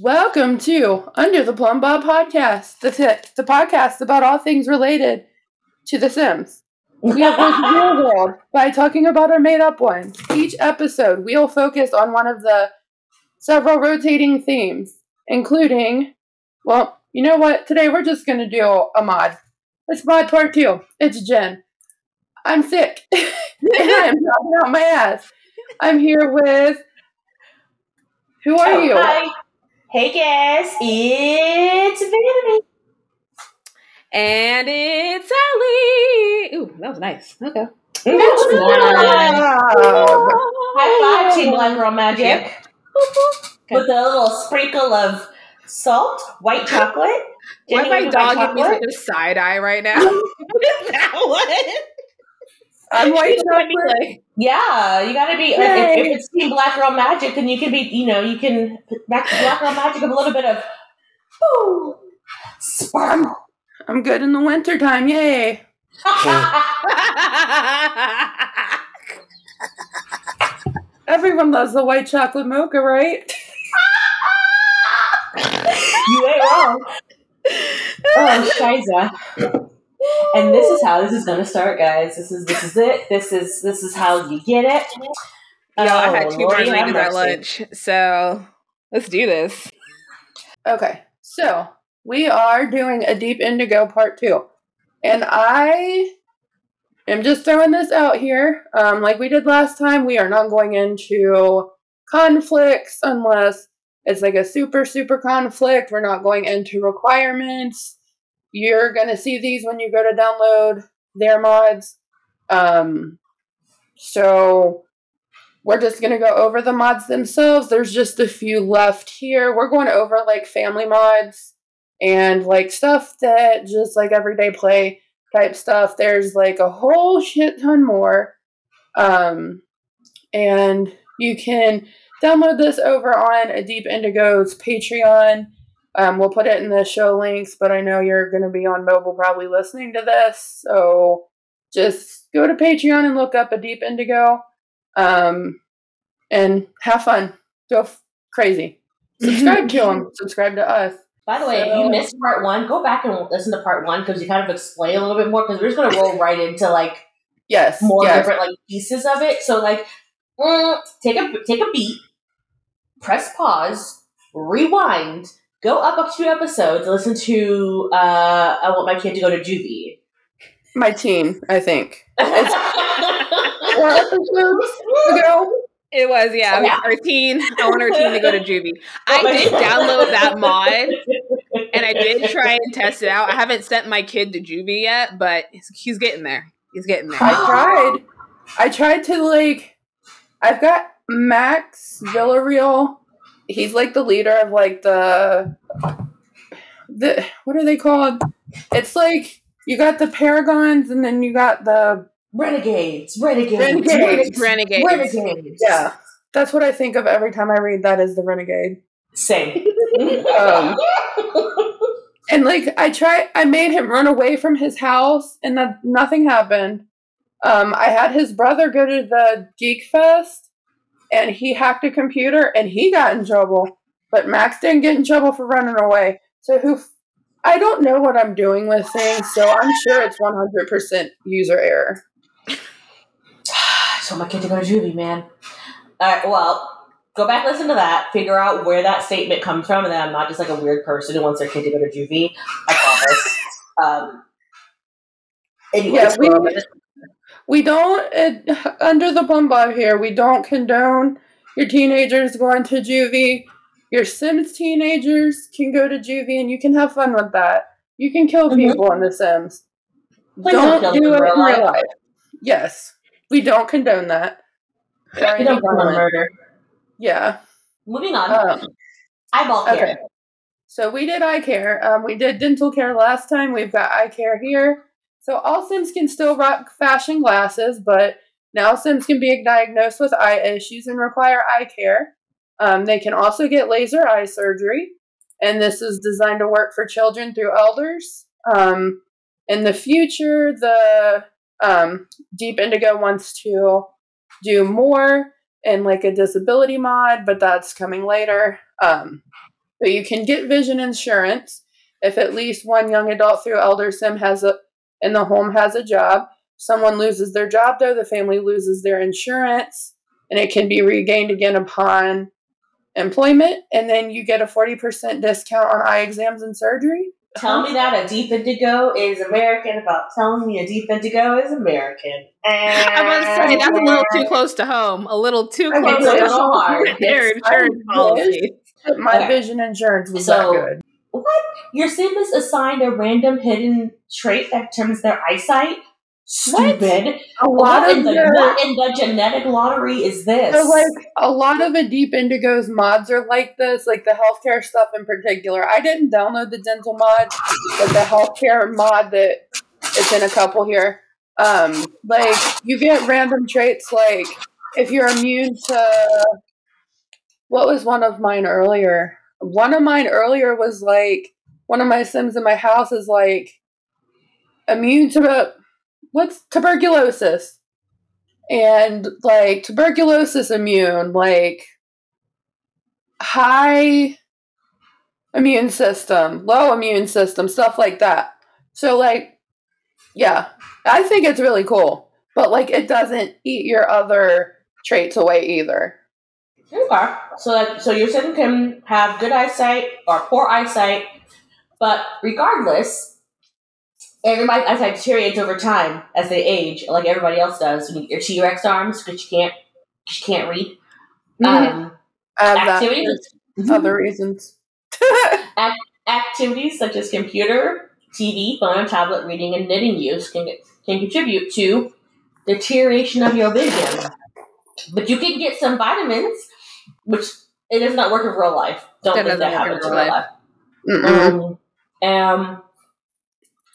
Welcome to Under the Plumbob podcast, the, the podcast about all things related to The Sims. We have the real world by talking about our made up ones. Each episode, we'll focus on one of the several rotating themes, including, well, you know what? Today we're just going to do a mod. It's mod part two. It's Jen. I'm sick. and I'm talking out my ass. I'm here with. Who are Oh, you? Hi. Hey guys, it's Vaniti. And it's Alley. Ooh, that was nice. Okay. Wow. High five, Team Black Girl Magic. Yep. With a little sprinkle of salt, white chocolate. Why Jenny my with dog white give me chocolate? such a side eye right now? that one. I'm white She's gonna be chocolate. like, Yeah, you gotta be. If, Yay. if it's Team Black Girl Magic, then you can be. You know, you can back to Black Girl Magic with a little bit of. Ooh, sparkle. I'm good in the wintertime. Yay. Everyone loves the white chocolate mocha, right? you ain't wrong. Oh, Shiza. And this is how this is gonna start, guys. This is this is it. This is this is how you get it. Y'all, I had Oh, two Lordy have margaritas at mercy. lunch, so let's do this. Okay, so we are doing a Deep Indigo part two. And I am just throwing this out here. Um, like we did last time, we are not going into conflicts unless it's like a super, super conflict. We're not going into requirements. You're going to see these when you go to download their mods. Um, so we're just going to go over the mods themselves. There's just a few left here. We're going over like family mods and like stuff that just like everyday play type stuff. There's like a whole shit ton more. Um, and you can download this over on a Deep Indigo's Patreon. Um, we'll put it in the show links, but I know you're going to be on mobile probably listening to this. So just go to Patreon and look up a Deep Indigo um, and have fun. Go f- crazy. Subscribe to them. Subscribe to us. By the way, if you missed part one, go back and listen to part one because you kind of explain a little bit more. Because we're just gonna roll right into like Yes. more yes. different like pieces of it. So like, mm, take a take a beat, press pause, rewind, go up a few episodes, listen to uh, I want my kid to go to juvie. My teen, I think. Episodes ago. It was, yeah, Yeah. our teen. I want our teen to go to juvie. I Oh did download that mod and I did try and test it out. I haven't sent my kid to juvie yet, but he's, he's getting there. He's getting there. I tried. I tried to like. I've got Max Villarreal. He's like the leader of like the. The what are they called? It's like you got the Paragons and then you got the Renegades, renegades, Renegades. Renegades. renegades. yeah. That's what I think of every time I read that is the renegade. Same. Um, And like I tried, I made him run away from his house, and that nothing happened. Um, I had his brother go to the Geek Fest, and he hacked a computer, and he got in trouble. But Max didn't get in trouble for running away. So who? f- I don't know what I'm doing with things, so I'm sure it's 100% user error. so my kid to go to juvie, man. All right, well, go back, listen to that, figure out where that statement comes from, and then I'm not just like a weird person who wants their kid to go to juvie. I promise. um. Yeah, we- We don't uh, under the bum here. We don't condone your teenagers going to juvie. Your Sims teenagers can go to juvie, and you can have fun with that. You can kill Mhm. people in The Sims. Please don't don't do it in real real life. Yes, we don't condone that. You don't condone murder. Yeah. Moving on. Um, Eyeball care. okay. So we did eye care. Um, we did dental care last time. We've got eye care here. So all Sims can still rock fashion glasses, but now Sims can be diagnosed with eye issues and require eye care. Um, they can also get laser eye surgery, and this is designed to work for children through elders. Um, in the future, the um, Deep Indigo wants to do more in like a disability mod, but that's coming later. Um, but you can get vision insurance if at least one young adult through elder sim has a in the home has a job. Someone loses their job though, the family loses their insurance, and it can be regained again upon employment, and then you get a 40% discount on eye exams and surgery. Tell me that a deep indigo is American about telling me a deep indigo is American. And I'm about to say that's a little too close to home. A little too I close it's to little home. hard. Their insurance policy. My Okay. vision insurance was So- that good. What? Your sim is assigned a random hidden trait that determines their eyesight? Stupid. A What lot in, of the, the, what in the genetic lottery is this? so like a lot of the Deep Indigo's mods are like this, like the healthcare stuff in particular. I didn't download the dental mod, but the healthcare mod that it's in a couple here. Um, like you get random traits like if you're immune to what was one of mine earlier? One of mine earlier was like one of my sims in my house is like immune to what's tuberculosis? And like tuberculosis immune like high immune system low immune system stuff like that. So like yeah i think it's really cool but like it doesn't eat your other traits away either Okay. So like so your son can have good eyesight or poor eyesight, but regardless, everybody's eyesight deteriorates over time as they age, like everybody else does. When you get your T Rex arms because you can't you can't read. Um, have that activities other reasons activities such as computer, TV, phone, tablet reading, and knitting use can can contribute to deterioration of your vision. But you can get some vitamins, which it does not work in real life. Don't That think that doesn't work in happens in real real life. life. Um, um,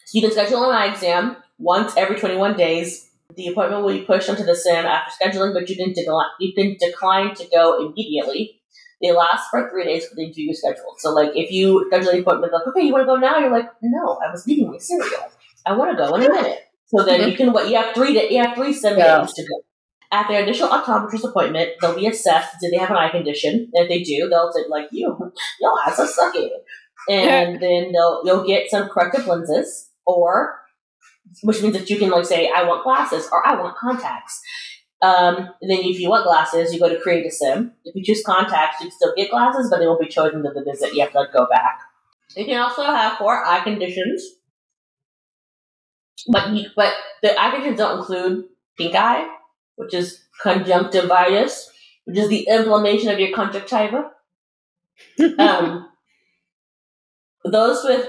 so you can schedule an eye exam once every 21 days. The appointment will be pushed onto the sim after scheduling, but you can decline, you can decline to go immediately. They last for three days for the interview scheduled. So, like, if you schedule the appointment, like, okay, you want to go now? You're like, no, I was eating my cereal. I want to go in a minute. So then you can what? You have three. Da- you have three sim Yeah. days to go. At their initial optometrist appointment, they'll be assessed. Do they have an eye condition? And if they do, they'll say like you, your eyes are sucking and then they'll you'll get some corrective lenses or which means that you can like say I want glasses or I want contacts. Um, and then if you want glasses, you go to create a sim. If you choose contacts, you can still get glasses, but they won't be chosen to the visit. You have to like, go back. You can also have four eye conditions, but you, but the eye conditions don't include pink eye, which is conjunctivitis, which is the inflammation of your conjunctiva. um, those with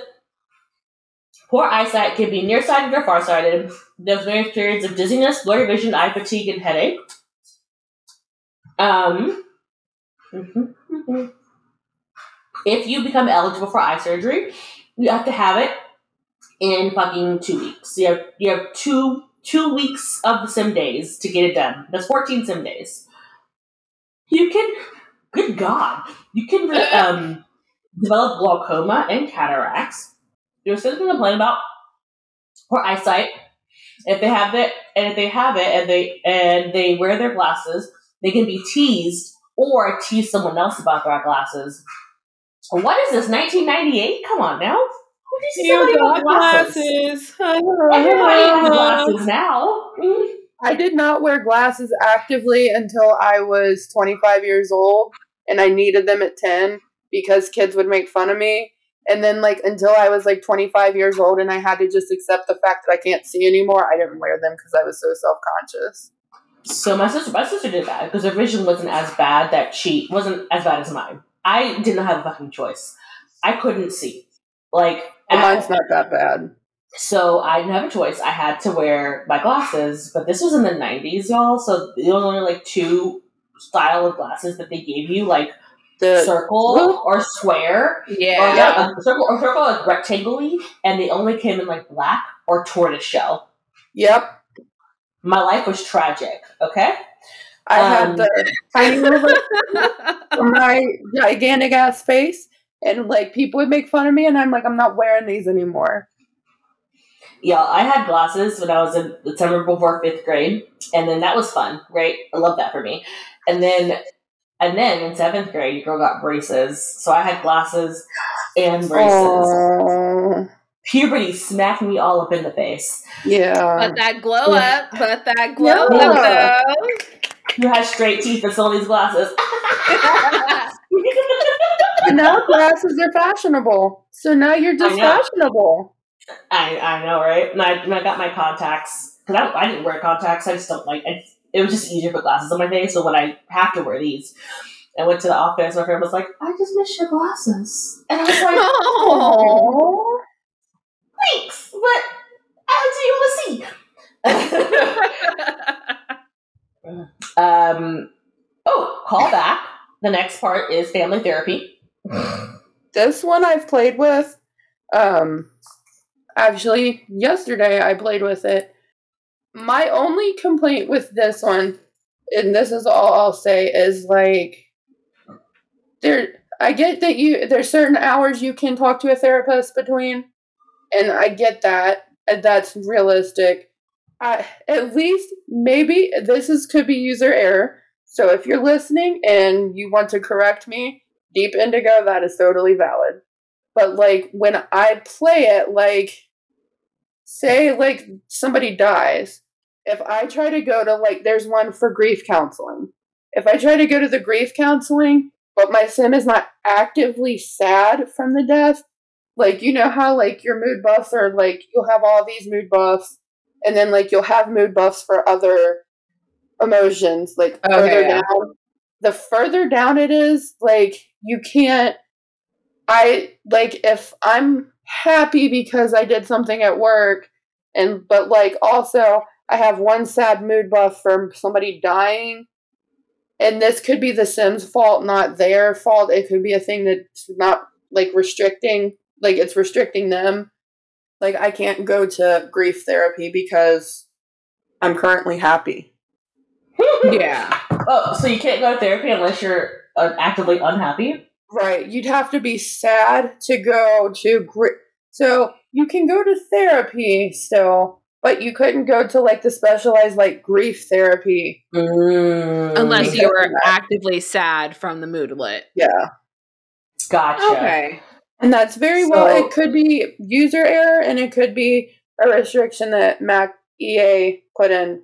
poor eyesight can be nearsighted or farsighted. There's various periods of dizziness, blurry vision, eye fatigue, and headache. Um, if you become eligible for eye surgery, you have to have it in fucking two weeks. You have you have two two weeks of the sim days to get it done. That's fourteen sim days. You can, good God, you can um, develop glaucoma and cataracts. Something to complain about for eyesight. If they have it, and if they have it, and they and they wear their glasses, they can be teased or tease someone else about their glasses. What is this? 1998? Come on now. Who teases somebody about glasses? Everybody has glasses now. Mm. I did not wear glasses actively until I was 25 years old, and I needed them at 10 because kids would make fun of me. And then, like, until I was like 25 years old and I had to just accept the fact that I can't see anymore, I didn't wear them because I was so self conscious. So my sister, my sister did that because her vision wasn't as bad that she wasn't as bad as mine. I didn't have a fucking choice. I couldn't see, like Well, mine's not that bad. So I didn't have a choice. I had to wear my glasses, but this was in the '90s, y'all. So there was only like two style of glasses that they gave you, like The circle or square, or Yeah. Yeah. a circle or circle like rectangly, and they only came in like black or tortoise shell. Yep. My life was tragic. Okay, I Um, had the tiny little my gigantic ass face, and like people would make fun of me, and I'm like, I'm not wearing these anymore. yeah. I had glasses when I was in the summer before fifth grade, and then that was fun, right? I love that for me. And then And then in seventh grade, your girl got braces. So I had glasses and braces. Oh, Puberty smacked me all up in the face. yeah. But that glow up, but that glow Yeah. up You had straight teeth and still these glasses. And now glasses are fashionable. So now you're just I fashionable. I, I know, right? And I, and I got my contacts because I, I didn't wear contacts. I just don't like. It, it was just easier to put glasses on my face. So when I have to wear these, I went to the office. My friend was like, "I just miss your glasses," and I was like, Oh. "Thanks, but how do you want to see?" um. Oh, call back. The next part is family therapy. This one I've played with. Um, actually, yesterday I played with it. My only complaint with this one, and this is all I'll say, is like there. I get that you there's certain hours you can talk to a therapist between, and I get that. and That's realistic. At least maybe this is could be user error. So if you're listening and you want to correct me, Deep Indigo, that is totally valid. But like when I play it, like say like somebody dies, if I try to go to like there's one for grief counseling. If I try to go to the grief counseling, but my sim is not actively sad from the death, like you know how like your mood buffs are like you'll have all these mood buffs and then like you'll have mood buffs for other emotions like oh, Okay, further yeah. down the further down it is like you can't i like if i'm happy because i did something at work and but like also i have one sad mood buff from somebody dying and this could be the sims fault not their fault. It could be a thing that's not like restricting like it's restricting them. Like i can't go to grief therapy because i'm currently happy. Yeah. Oh, so you can't go to therapy unless you're uh, actively unhappy? Right. You'd have to be sad to go to gri- so you can go to therapy still, but you couldn't go to like the specialized like grief therapy. Unless Mm. you were actively sad from the moodlet. Yeah. Gotcha. Okay. And that's very well it could be user error and it could be a restriction that Mac EA put in that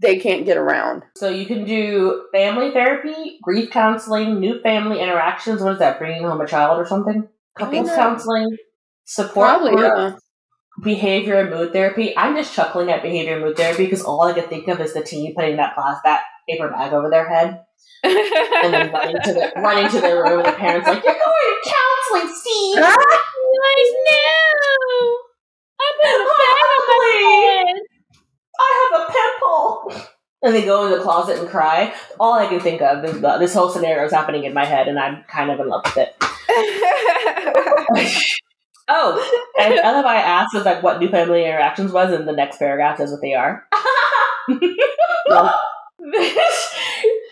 they can't get around. So you can do family therapy, grief counseling, new family interactions. What is that? Bringing home a child or something? Couples counseling, support Probably group, yeah. behavior and mood therapy. I'm just chuckling at behavior and mood therapy because all I could think of is the teen putting that plastic that paper bag over their head and then running to the running to their room and the parents like, You're going to counseling, Steve. Ah! like, no! I put a Please. bag on my I have a pimple. And they go in the closet and cry. All I can think of is uh, this whole scenario is happening in my head, and I'm kind of in love with it. Oh, and love I asked was like what new family interactions was, and the next paragraph says what they are.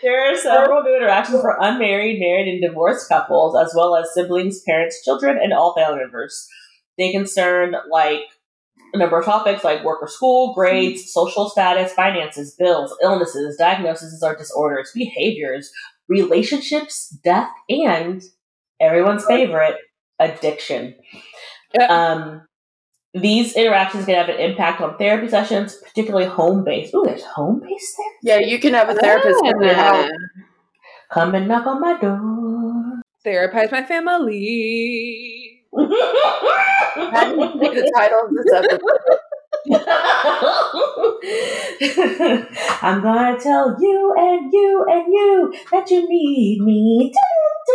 there are several new interactions for unmarried, married, and divorced couples, as well as siblings, parents, children, and all family members. They concern like a number of topics like work or school, grades, social status, finances, bills, illnesses, diagnoses or disorders, behaviors, relationships, death, and everyone's favorite, addiction. Yeah. Um, these interactions can have an impact on therapy sessions, particularly home based. Ooh, there's home based there. Yeah, you can have a therapist in your house. Come and knock on my door. Therapize my family. That needs be the title of this episode. I'm gonna tell you and you and you that you need me. Da,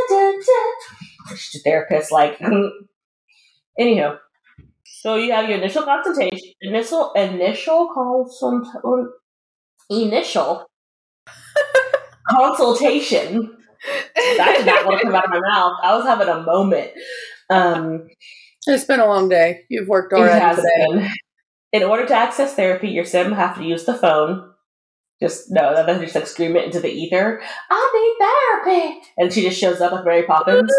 da, da, a therapist, like. Anyhow, so you have your initial consultation, initial initial consult, initial consultation. That did not want to come out of my mouth. I was having a moment. Um, It's been a long day. You've worked it already has today. been. In order to access therapy, your sim have to use the phone. Just no, that doesn't just like scream it into the ether. I need therapy, and she just shows up with Mary Poppins.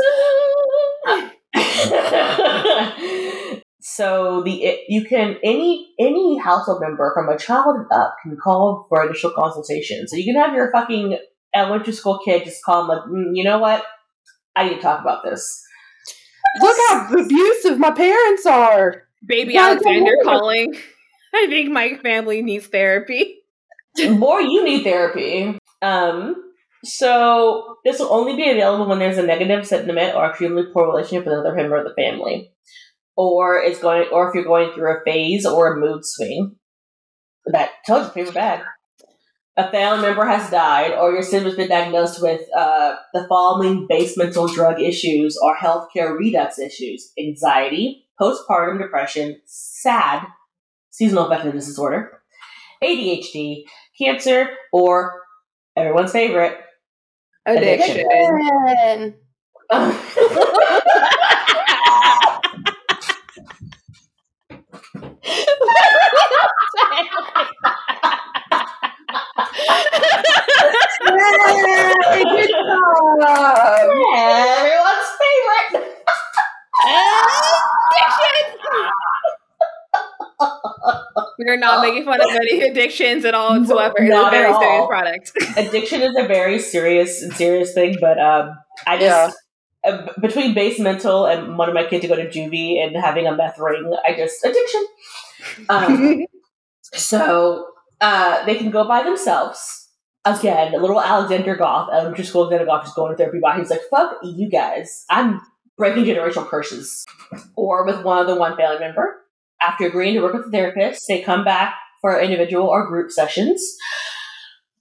so the it, you can any any household member from a child up can call for initial consultation. So you can have your fucking elementary school kid just call him like, mm, you know what? I need to talk about this. Look how abusive my parents are. Baby Yeah, Alexander calling. I think my family needs therapy. More you need therapy. Um, so this will only be available when there's a negative sentiment or extremely poor relationship with another member of the family, or it's going, or if you're going through a phase or a mood swing. That tells you paper bag. A family member has died, or your sibling has been diagnosed with uh, the following Basemental drug issues or healthcare redux issues: anxiety, postpartum depression, SAD, seasonal affective disorder, ADHD, cancer, or everyone's favorite. Addiction. And Yay, good job. everyone's favorite. We are not making fun of any addictions at all whatsoever. It's a very serious all. product. Addiction is a very serious and serious thing, but um, I just uh, between Basemental and one of my kids to go to juvie and having a meth ring, I just addiction. Um, so uh, they can go by themselves. Again, little Alexander Goth, elementary school Alexander Goth, is going to therapy. By he's like, "Fuck you guys! I'm breaking generational curses." Or with one of the one family member, after agreeing to work with a therapist, they come back for individual or group sessions.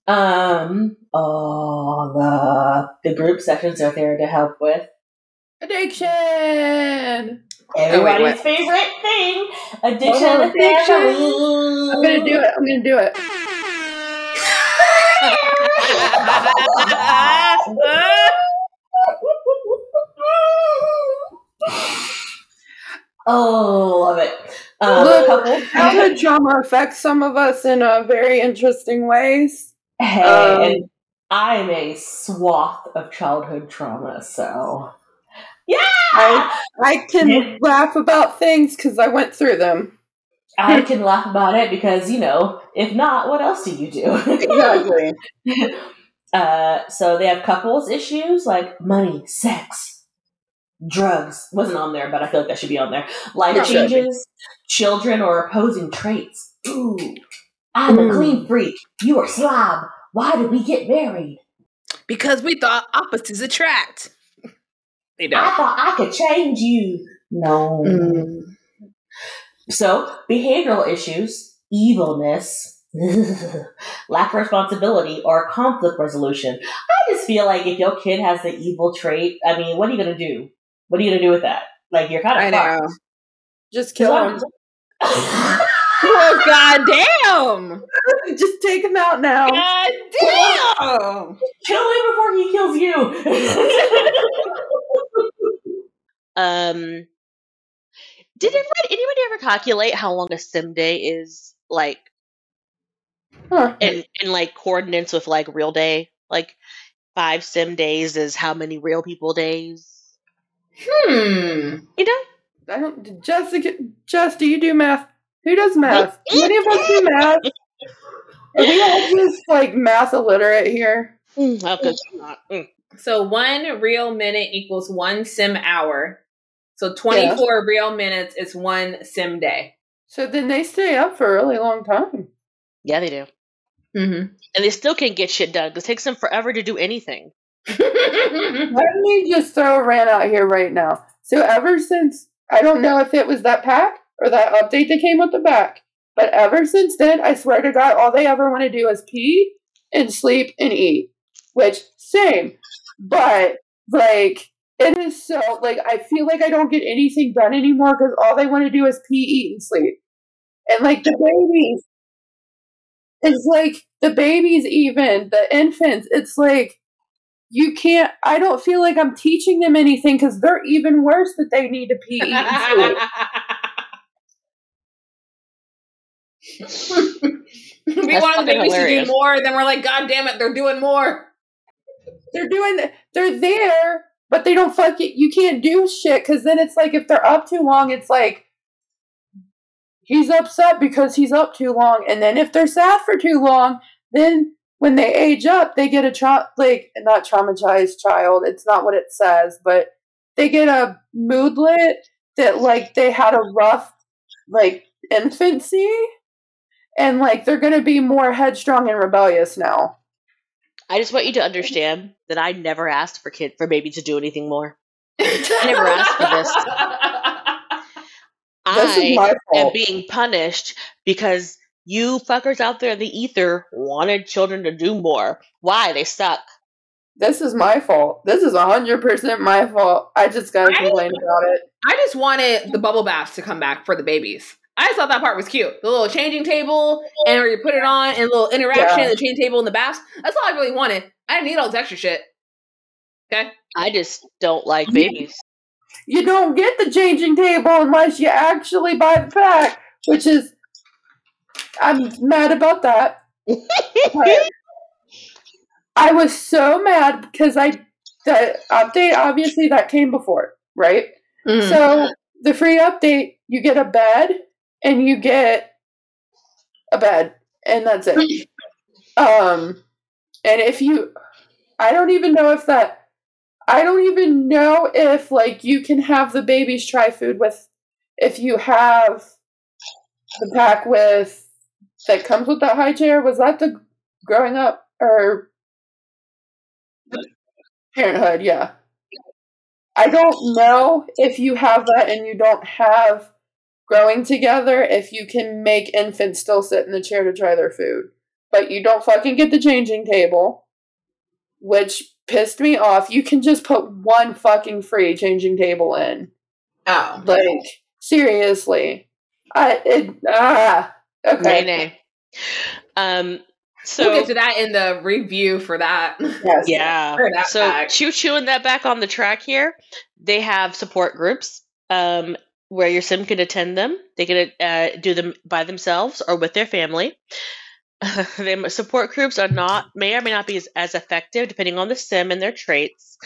Um, oh, the the group sessions are there to help with Addiction. everybody's what? favorite thing: addiction Oh, addiction. I'm gonna do it. I'm gonna do it. Oh, love it. Um, Look, Childhood trauma affects some of us in uh, very interesting ways. hey, um, I'm a swath of childhood trauma, so yeah, I I can Yeah. laugh about things because I went through them. I can laugh about it because you know, if not, what else do you do? Exactly. Uh, so they have couples issues like money, sex, drugs. Wasn't on there, but I feel like that should be on there. Life It changes, children or opposing traits. Ooh, I'm a Mm. clean freak. You are slob. Why did we get married? because we thought opposites attract. They I don't. I thought I could change you. No. Mm. So behavioral issues, evilness, lack of responsibility, or conflict resolution. I just feel like if your kid has the evil trait, I mean, what are you gonna do? What are you gonna do with that? Like you're kind of I know. Just kill him. Oh god damn! Just take him out now. God damn! Kill him before he kills you. Um, did anybody ever calculate how long a sim day is like Huh. in, in like coordinates with like real day? Like five sim days is how many real people days? Hmm. You know? I don't. Jessica, Jess, do you do math? Who does math? Do any of us do math? Are we all just like math illiterate here? Mm, oh, good. Not. Mm. So one real minute equals one sim hour. So 24 real minutes is one sim day. So then they stay up for a really long time. Yeah, they do. Mm-hmm. And they still can't get shit done 'cause it takes them forever to do anything. Let me just throw a rant out here right now. So ever since I don't know if it was that pack or that update that came with the back, but ever since then, I swear to God, all they ever want to do is pee and sleep and eat. Which same, but like it is so like I feel like I don't get anything done anymore because all they want to do is pee, eat, and sleep. And like the babies, it's like the babies, even the infants. It's like you can't i don't feel like i'm teaching them anything because they're even worse that they need to pee eat, and we That's want the fucking babies to do more, then we're like, God damn it, they're doing more. they're doing they're there but they don't fuck it you can't do shit because then it's like if they're up too long it's like he's upset because he's up too long and then if they're sad for too long then when they age up, they get a tra- like not traumatized child. It's not what it says, but they get a moodlet that like they had a rough like infancy and like they're going to be more headstrong and rebellious now. I just want you to understand that I never asked for kid for baby to do anything more. I never asked for this. This is I my am being punished because you fuckers out there in the ether wanted children to do more. Why? They suck. This is my fault. This is 100% my fault. I just got to Right? complain about it. I just wanted the bubble baths to come back for the babies. I just thought that part was cute. The little changing table and where you put it on and a little interaction, Yeah. the changing table and the baths. That's all I really wanted. I didn't need all this extra shit. Okay? I just don't like babies. You don't get the changing table unless you actually buy the pack, which is. I'm mad about that. I was so mad because I. The update, obviously, that came before, right? Mm. So the free update, you get a bed and you get a bed, and that's it. um, and if you, I don't even know if that. I don't even know if like you can have the babies try food with if you have the pack with that comes with that high chair. Was that the growing up or parenthood? Yeah. I don't know if you have that and you don't have growing together if you can make infants still sit in the chair to try their food. But you don't fucking get the changing table, which pissed me off. You can just put one fucking free changing table in. Oh. Like, seriously. I it ah okay. nay. Um, we'll so get to that in the review for that. Yes. yeah, For that so fact. choo chooing that back on the track here. They have support groups um, where your sim can attend them. They can uh, do them by themselves or with their family. the support groups are not may or may not be as, as effective depending on the sim and their traits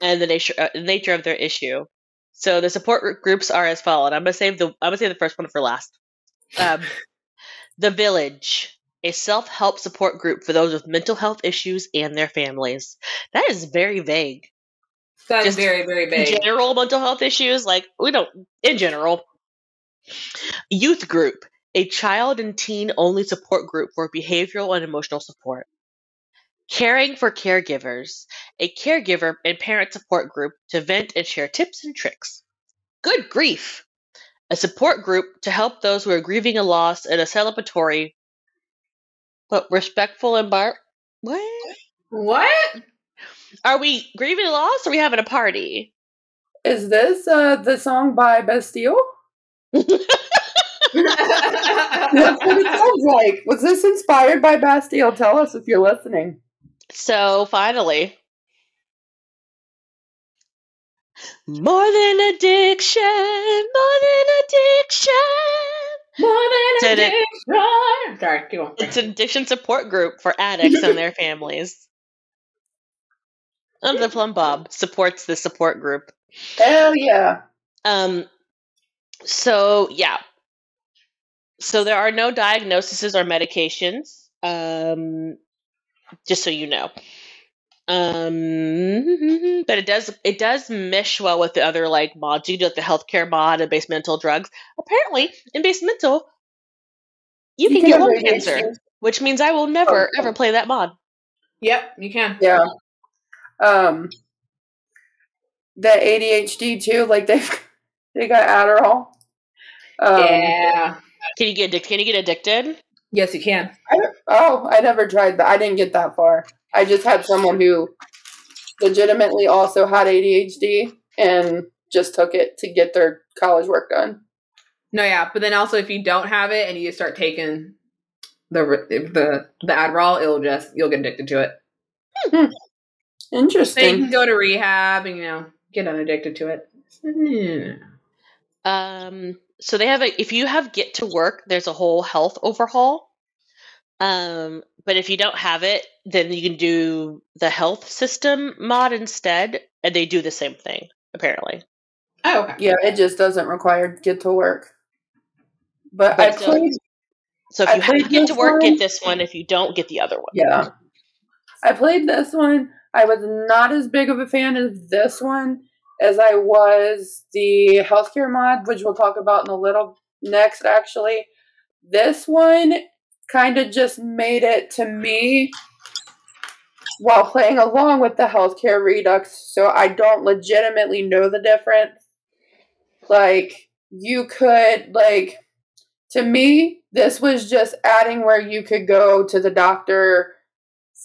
and the nature uh, nature of their issue. So the support groups are as followed. I'm gonna save the I'm gonna save the first one for last. Um, the Village, a self help support group for those with mental health issues and their families. That is very vague. That's Just very, very big. General mental health issues, like we don't, in general. Youth Group, a child and teen only support group for behavioral and emotional support. Caring for Caregivers, a caregiver and parent support group to vent and share tips and tricks. Good grief! A support group to help those who are grieving a loss in a celebratory but respectful and bar. What? What? Are we grieving a loss or are we having a party? Is this uh the song by Bastille? That's what it sounds like. Was this inspired by Bastille? Tell us if you're listening. So finally, more than addiction, more than addiction. More than it. addiction. Sorry, keep going. It's an addiction support group for addicts and their families. Um, the Plumbob supports the support group. Hell yeah. Um, so yeah. So there are no diagnoses or medications. Um, just so you know. Um, but it does it does mesh well with the other like mods you do, like the healthcare mod and Basemental drugs. Apparently, in Basemental, you, can, get have lung ADHD. cancer, which means I will never Oh. ever play that mod. Yep, you can. Yeah. Um the ADHD too, like they've they got Adderall. Um, yeah. Can you get addicted? Can you get addicted? Yes, you can. I oh, I never tried that. I didn't get that far. I just had someone who legitimately also had ADHD and just took it to get their college work done. No, yeah, but then also if you don't have it and you start taking the the the Adderall, it'll just you'll get addicted to it. So you Interesting. can go to rehab and you know get unaddicted to it. Hmm. Um, so they have a if you have get to work, there's a whole health overhaul. Um, but if you don't have it, then you can do the health system mod instead, and they do the same thing apparently. Oh, okay. Yeah, it just doesn't require get to work. But, But I still- played So if I you played have get to work, one. get this one. If you don't, get the other one. Yeah. I played this one. I was not as big of a fan of this one as I was the healthcare mod, which we'll talk about in a little next, actually. This one kind of just made it to me while playing along with the healthcare redux, so I don't legitimately know the difference. Like, you could, like, to me, this was just adding where you could go to the doctor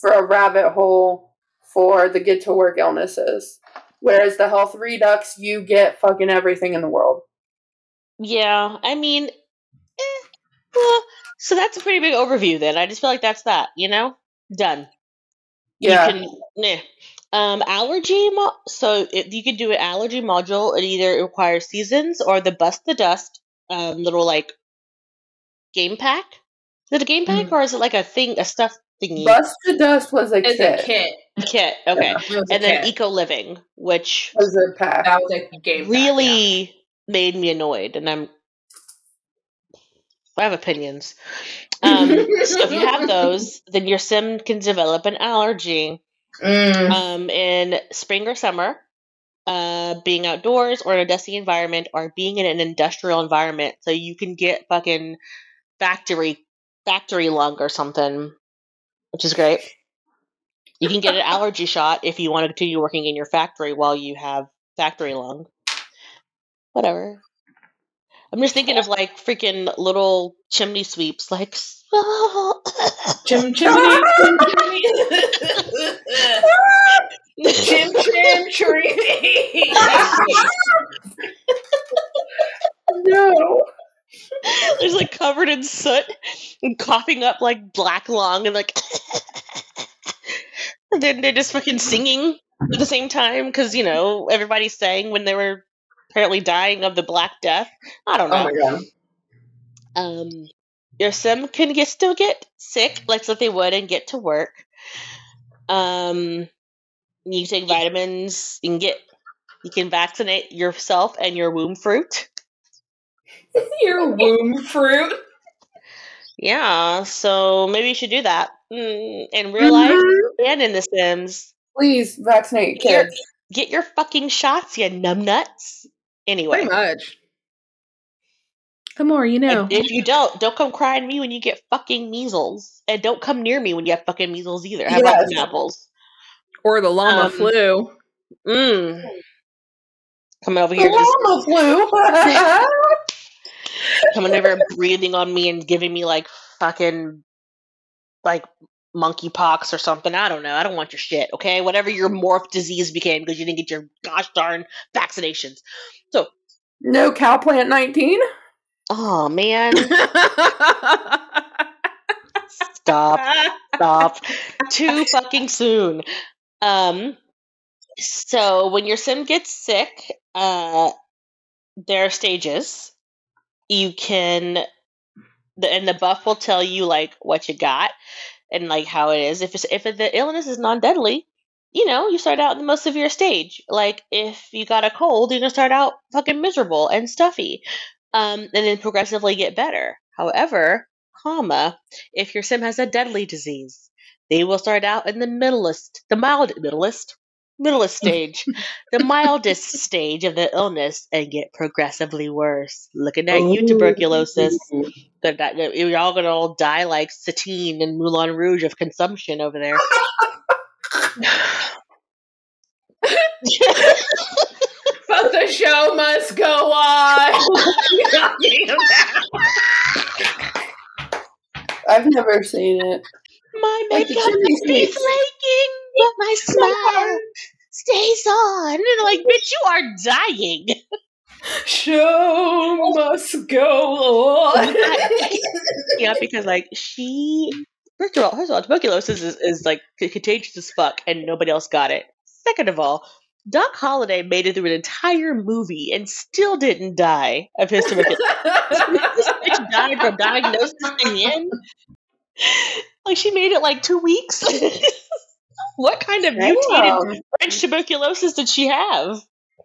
for a rabbit hole for the get to work illnesses. Whereas the health redux, you get fucking everything in the world. Yeah, I mean, eh, well, so that's a pretty big overview. Then I just feel like that's that. You know, done. Yeah. You can, nah. Um, allergy. Mo- so it, you could do an allergy module. It either requires seasons or the bust the dust um, little like game pack. Is it a game pack or is it like a thing, a stuff thingy? Bust the Dust was a It's kit. a kit. kit. Okay, It was a and then kit. eco living, which Was a pack. that was a game. pack, really made me annoyed, and I'm I have opinions. Um, so if you have those, then your sim can develop an allergy. Mm. Um, in spring or summer, uh, being outdoors or in a dusty environment, or being in an industrial environment, so you can get fucking factory factory lung or something, which is great. You can get an allergy shot if you want to continue working in your factory while you have factory lung. Whatever. I'm just thinking of like freaking little chimney sweeps, like. Chim chimney, chim chimney. chim chim tree. No. There's like covered in soot and coughing up like black lung and like. and then they're just fucking singing at the same time because you know everybody's saying when they were apparently dying of the Black Death. I don't know. oh my god. um your sim can get still get sick like so they would and get to work um you take vitamins you can get you can vaccinate yourself and your womb fruit Your womb fruit. yeah so maybe you should do that mm, in real life Mhm. and in the sims Please vaccinate Here. kids. get your fucking shots you numbnuts anyway Pretty much. The more you know. If, if you don't, don't come crying to me when you get fucking measles, and don't come near me when you have fucking measles either. How about Yes. some apples? Or the llama Um, flu. Mmm. Coming over here, The just llama flu. coming over, breathing on me, and giving me like fucking like monkeypox or something. I don't know. I don't want your shit. Okay, whatever your morph disease became because you didn't get your gosh darn vaccinations. So no cowplant 19. Oh man, stop. stop too fucking soon. Um, so when your sim gets sick, uh, there are stages. You can, and the buff will tell you like what you got and like how it is. If it's, if the illness is non-deadly, you know, you start out in the most severe stage. Like if you got a cold, you're gonna start out fucking miserable and stuffy, um, and then progressively get better. However, comma, if your sim has a deadly disease, they will start out in the middlest, the mild, middlest, middlest stage, the mildest stage of the illness, and get progressively worse. Looking at you, oh. tuberculosis. Gonna die- You're all gonna all die like Satine and Moulin Rouge of consumption over there. but the show must go on. I've never seen it. My makeup chimney may flaking, but my smile stays on. And like, bitch, you are dying. show must go on. yeah, because like she first of all, first of all, tuberculosis is, is like contagious as fuck, and nobody else got it. Second of all, Doc Holliday made it through an entire movie and still didn't die of his tuberculosis. this bitch died from diagnosis in the end. Like she made it like two weeks. what kind of mutated French tuberculosis did she have?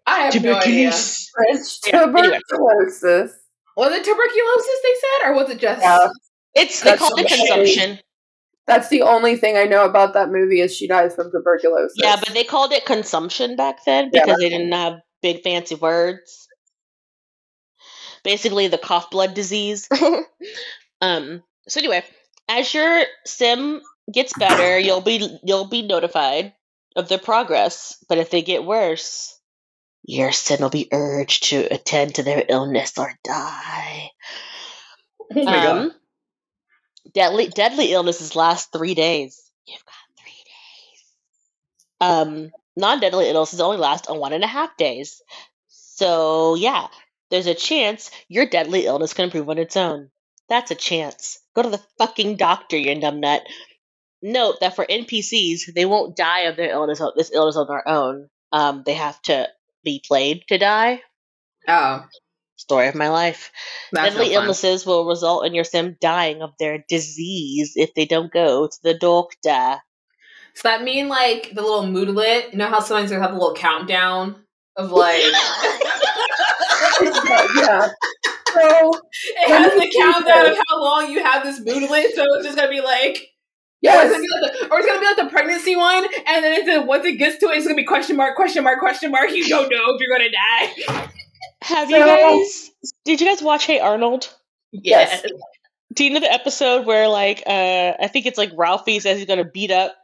I have no idea. French Yeah, tuberculosis. Was it tuberculosis they said, or was it just? Yeah. It's they That's called it consumption. That's the only thing I know about that movie is she dies from tuberculosis. Yeah, but they called it consumption back then Yeah, because they didn't have big fancy words. Basically, the cough blood disease. um. So anyway, as your sim gets better, you'll be you'll be notified of their progress. But if they get worse, your sim will be urged to attend to their illness or die. Oh my god. Um, deadly deadly illnesses last three days. You've got three days. Um, non-deadly illnesses only last a one and a half days. So yeah, there's a chance your deadly illness can improve on its own. That's a chance. Go to the fucking doctor, you numbnut. Note that for NPCs, they won't die of their illness this illness on their own. Um, they have to be played to die. Oh, Story of my life. that's Deadly no illnesses will result in your sim dying of their disease if they don't go to the doctor. Does that mean like the little moodlet? You know how sometimes they have a little countdown of like yeah. So it has the countdown of how long you have this moodlet, so it's just gonna be like Or yes, it's, gonna be like the, or it's gonna be like the pregnancy one, and then it's a, once it gets to it, it's gonna be question mark, question mark, question mark. You don't know if you're gonna die. Have So- you guys? Did you guys watch Hey Arnold? Yes. Do you know the episode where like uh I think it's like Ralphie says he's gonna beat up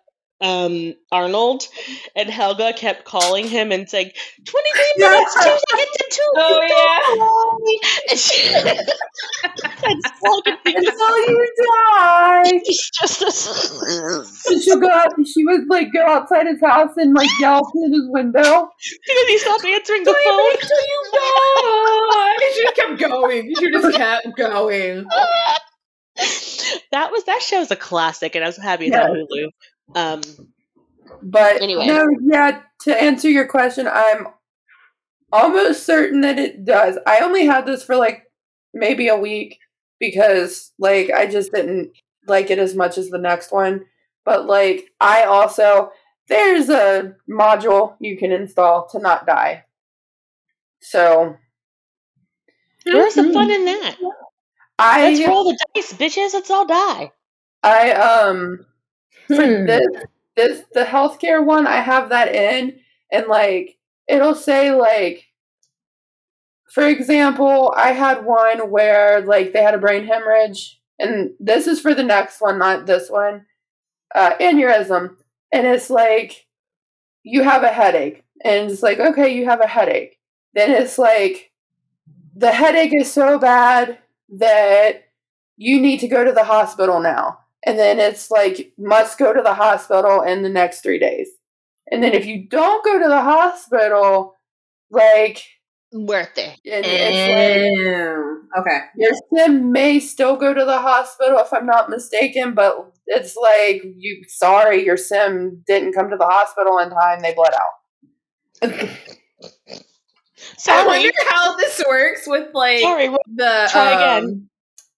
um Arnold, and Helga kept calling him and saying twenty three Yeah. minutes, two seconds, and two. Oh, yeah. And she, and so until you die. She's just this. And she'll go out. She would like go outside his house and like yell through his window. Because he stopped answering the phone. you die. She just kept going. She just kept going. that was that show's a classic, and I was happy it's on Hulu. Um, But Anyway. no, yeah. To answer your question, I'm almost certain that it does. I only had this for like maybe a week because like I just didn't like it as much as the next one. But like I also there's a module you can install to not die. So where's the fun in that? I Let's roll the dice, bitches. Let's all die. I um for Hmm. this this the healthcare one I have that in and like it'll say like for example I had one where like they had a brain hemorrhage and this is for the next one not this one uh aneurysm and it's like you have a headache and it's like okay you have a headache then it's like the headache is so bad that you need to go to the hospital now and then it's like must go to the hospital in the next three days and then if you don't go to the hospital like Worth it. and it's like Okay. your sim may still go to the hospital if i'm not mistaken but it's like you sorry your sim didn't come to the hospital in time they bled out I wonder Sorry. how this works with like Sorry. the Try again. um,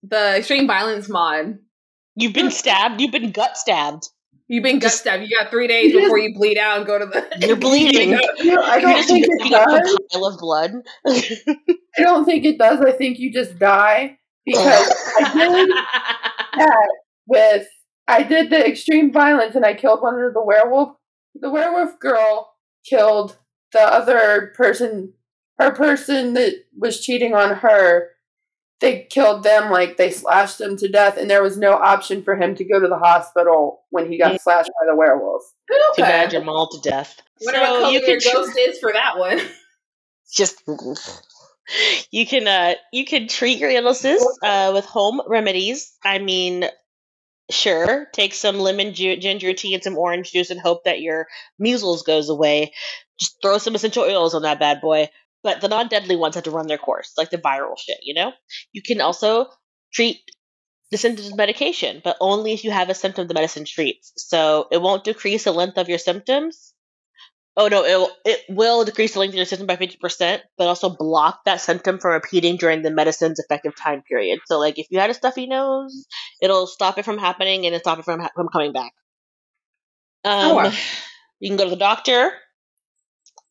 the extreme violence mod. You've been stabbed. You've been gut stabbed. You've been gut stabbed. You got three days You before you bleed out and go to the. You're bleeding. No, i You're don't just think it drinking up a does pile of blood. i don't think it does i think you just die because i did that with I did the extreme violence and I killed one of the werewolf. The werewolf girl killed the other person. Her person that was cheating on her. They killed them like they slashed them to death, and there was no option for him to go to the hospital when he got slashed by the werewolves. Too bad you're mauled to death. Wonder what So color you your can tr- ghost is for that one. just you can uh you can treat your illnesses uh with home remedies i mean sure take some lemon ju- ginger tea and some orange juice and hope that your measles goes away just throw some essential oils on that bad boy but the non-deadly ones have to run their course like the viral shit you know you can also treat the symptoms with medication but only if you have a symptom the medicine treats so it won't decrease the length of your symptoms Oh no, it will, it will decrease the length of your symptom by fifty percent, but also block that symptom from repeating during the medicine's effective time period. So, like, if you had a stuffy nose, it'll stop it from happening and it'll stop it from ha- from coming back. Um, Oh, wow. you can go to the doctor.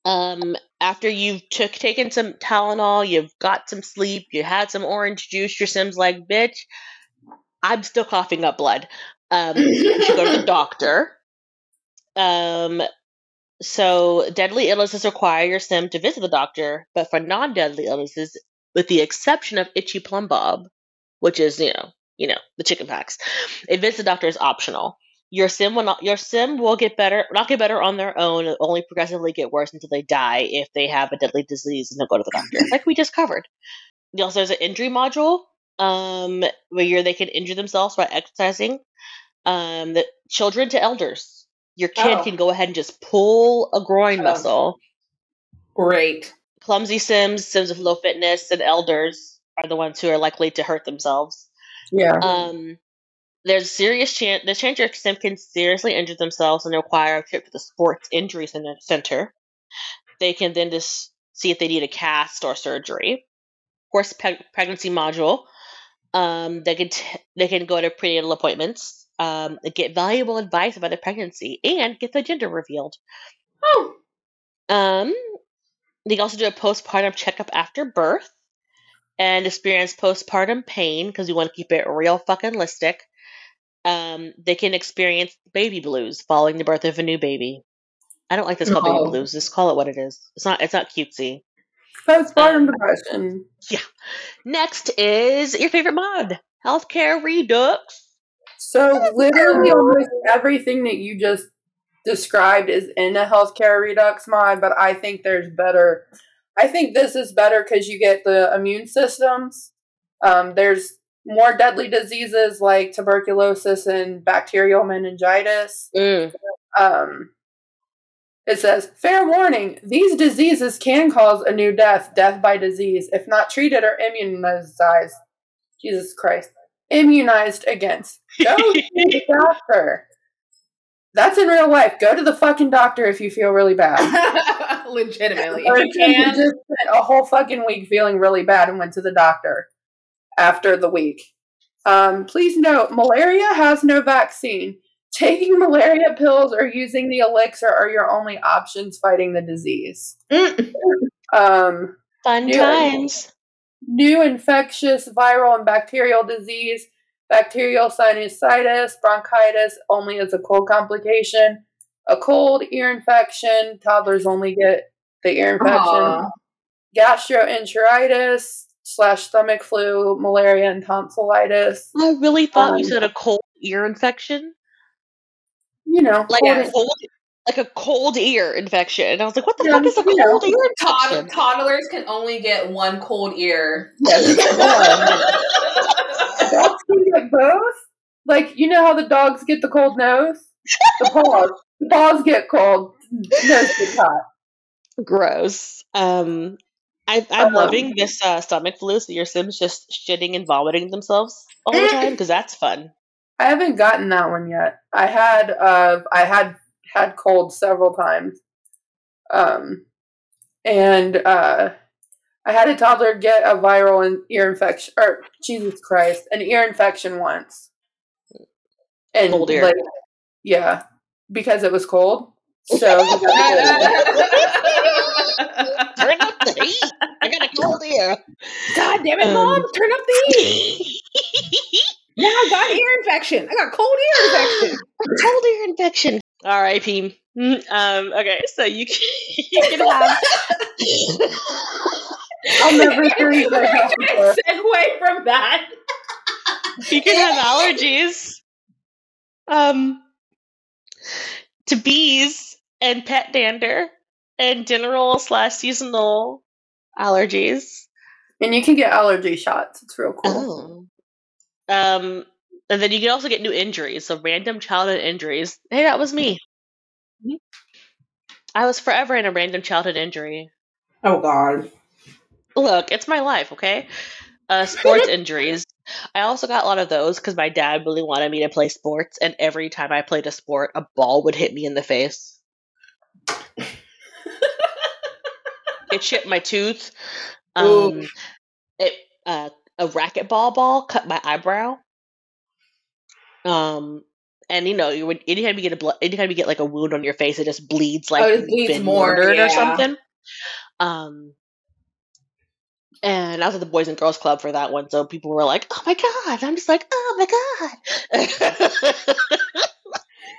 Um, after you've took taken some Tylenol, you've got some sleep, you had some orange juice. Your Sim's like, bitch, I'm still coughing up blood. Um, you should go to the doctor. Um, so deadly illnesses require your sim to visit the doctor, but for non-deadly illnesses, with the exception of itchy Plumbob, which is you know you know the chicken pox, a visit to the doctor is optional. Your sim will not, your sim will get better, not get better on their own. It'll only progressively get worse until they die if they have a deadly disease and they'll go to the doctor, like we just covered. Also, there's an injury module um, where they can injure themselves by exercising. Um, the children to elders, your kid Oh. can go ahead and just pull a groin Oh. muscle. Great. Clumsy sims, sims with low fitness, and elders are the ones who are likely to hurt themselves. Yeah. Um, there's serious chance the chance your sim can seriously injure themselves and require a trip to the sports injury center. center. They can then just see if they need a cast or surgery. Of course, pe- pregnancy module. Um, they can t- they can go to prenatal appointments, um, get valuable advice about their pregnancy, and get the gender revealed. Oh. Um, they can also do a postpartum checkup after birth and experience postpartum pain because you want to keep it real fucking listic. Um, they can experience baby blues following the birth of a new baby. I don't like this called No. baby blues. Just call it what it is. It's not. It's not cutesy. Postpartum um, depression. Yeah. Next is your favorite mod, healthcare redux. So literally almost everything that you just described is in a healthcare redux mod, but I think there's better. I think this is better because you get the immune systems. Um, there's more deadly diseases like tuberculosis and bacterial meningitis. Mm. Um, it says, fair warning, these diseases can cause a new death, death by disease, if not treated or immunized. Jesus Christ. Immunized against. Go to the doctor. That's in real life. Go to the fucking doctor if you feel really bad. Legitimately. Or If you can. just spent a whole fucking week feeling really bad and went to the doctor after the week. Um, please note, malaria has no vaccine. Taking malaria pills or using the elixir are your only options fighting the disease. Mm. Um, Fun Yeah. times. new infectious viral and bacterial disease, bacterial sinusitis, bronchitis only as a cold complication, a cold, ear infection, toddlers only get the ear infection, Aw. gastroenteritis slash stomach flu, malaria, and tonsillitis. I really thought you Um, said a cold ear infection, You know, like cold a cold, like a cold ear infection. And I was like, what the Yeah, fuck is a you know. cold ear Tod- toddlers can only get one cold ear. Yes, dogs can get both. Like you know how the dogs get the cold nose, the paws, the paws get cold, nose gets hot. Gross. Um, I, I'm Um, loving this uh, stomach flu. So your Sims just shitting and vomiting themselves all the time because that's fun. I haven't gotten that one yet. I had uh I had had cold several times. Um and uh I had a toddler get a viral in- ear infection or Jesus Christ, an ear infection once. And Cold ear. like yeah, because it was cold. So he got cold. Turn up the heat. I got a cold ear. God damn it, Um, mom! Turn up the heat. Now I got ear infection. I got cold ear infection. cold ear infection. R.I.P. Mm, Um, okay, so you can, you can have. I'll never hear you guys We're talk gonna segue from that. you can have allergies um to bees and pet dander and general slash seasonal allergies And you can get allergy shots. It's real cool. oh um and then you can also get new injuries so random childhood injuries hey that was me i was forever in a random childhood injury Oh God. Look, it's my life, okay? Uh, sports injuries. I also got a lot of those because my dad really wanted me to play sports, and every time I played a sport, a ball would hit me in the face. It chipped my tooth. Um, it uh, a racquetball ball cut my eyebrow. Um, and you know, you would anytime you get a blood, anytime you get like a wound on your face, it just bleeds like Oh, it bleeds been more, murdered yeah. or something. Um, And I was at the Boys and Girls Club for that one, so people were like, "Oh my god!" I'm just like, "Oh my god!"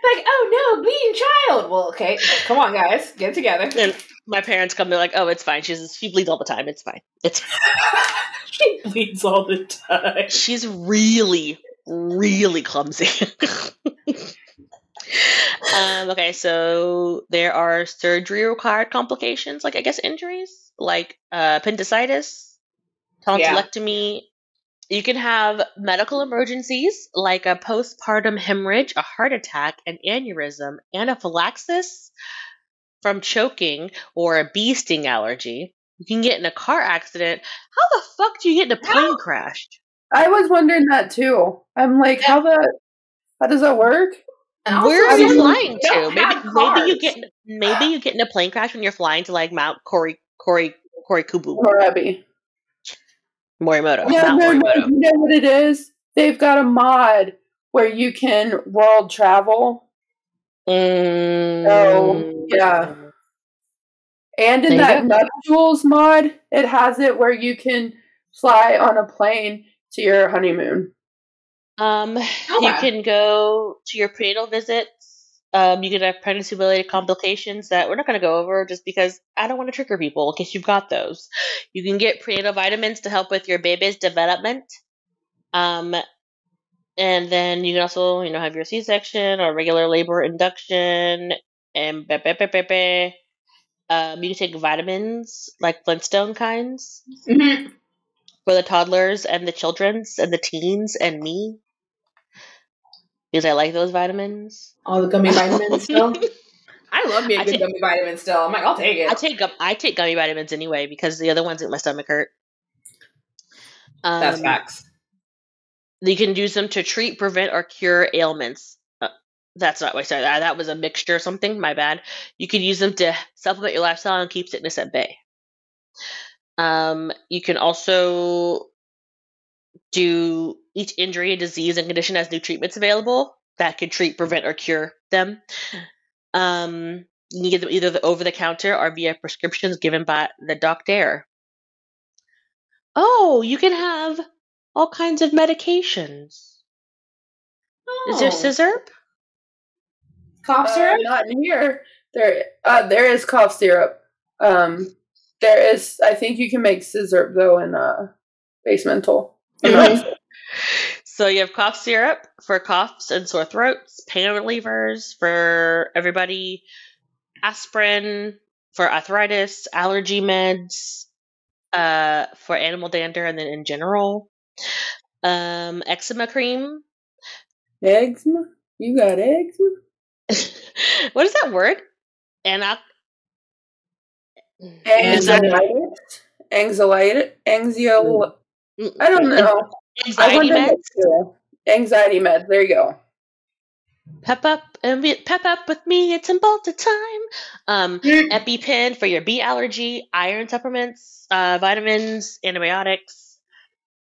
Like, oh no, bleeding child. Well, okay, come on, guys, get together. and my parents come, they're like, "Oh, it's fine. She's she bleeds all the time. It's fine. It's she bleeds all the time. she's really, really clumsy." um, okay, so there are surgery required complications, like I guess injuries, like uh, appendicitis, tonsillectomy. You can have medical emergencies like a postpartum hemorrhage, a heart attack, an aneurysm, anaphylaxis from choking, or a bee sting allergy. You can get in a car accident. How the fuck do you get in a plane crash? I was wondering that too. I'm like, how the how does that work? And Where also, are you mean, flying to? Maybe, maybe you get maybe you get in a plane crash when you're flying to like Mount Kori Kori Korikubu Morebi. Morimoto. Yeah, Mount no, no, Morimoto. you know what it is? They've got a mod where you can world travel. Mm, Oh, yeah. And in There that Nuptials mod, it has it where you can fly on a plane to your honeymoon. Um, you Okay. can go to your prenatal visits. Um, you can have pregnancy related complications that we're not going to go over just because I don't want to trigger people in case you've got those. You can get prenatal vitamins to help with your baby's development. Um, and then you can also, you know, have your C section or regular labor induction and be- be- be- be- um, you can take vitamins like Flintstone kinds Mhm. for the toddlers and the children's and the teens and me because I like those vitamins. all the gummy vitamins still. I love me a I good take- gummy vitamin still. I'm like, I'll take it. I take I take gummy vitamins anyway because the other ones make my stomach hurt. Um, That's facts. You can use them to treat, prevent, or cure ailments. Uh, that's not what I said. That, that was a mixture or something. My bad. You can use them to supplement your lifestyle and keep sickness at bay. Um, you can also do each injury, and disease, and condition has new treatments available that can treat, prevent, or cure them. Um, you can get them either the over the counter or via prescriptions given by the doctor. Oh, you can have all kinds of medications. Is there Oh. sizzurp? cough Uh, syrup? not in here. There, uh, there is cough syrup. Um, there is. I think you can make sizzurp though in uh, basemental. I'm. So you have cough syrup for coughs and sore throats, pain relievers for everybody, aspirin for arthritis, allergy meds, uh, for animal dander, and then in general, um, eczema cream. Eczema? You got eczema? what is that word? Anoc- Anxiety? Anxiety? Anxiety? I don't know. Anxiety wonder meds. Anxiety meds. There you go. Pep up and be, pep up with me. It's in Cymbalta time. Um, EpiPen for your bee allergy, iron supplements, uh, vitamins, antibiotics,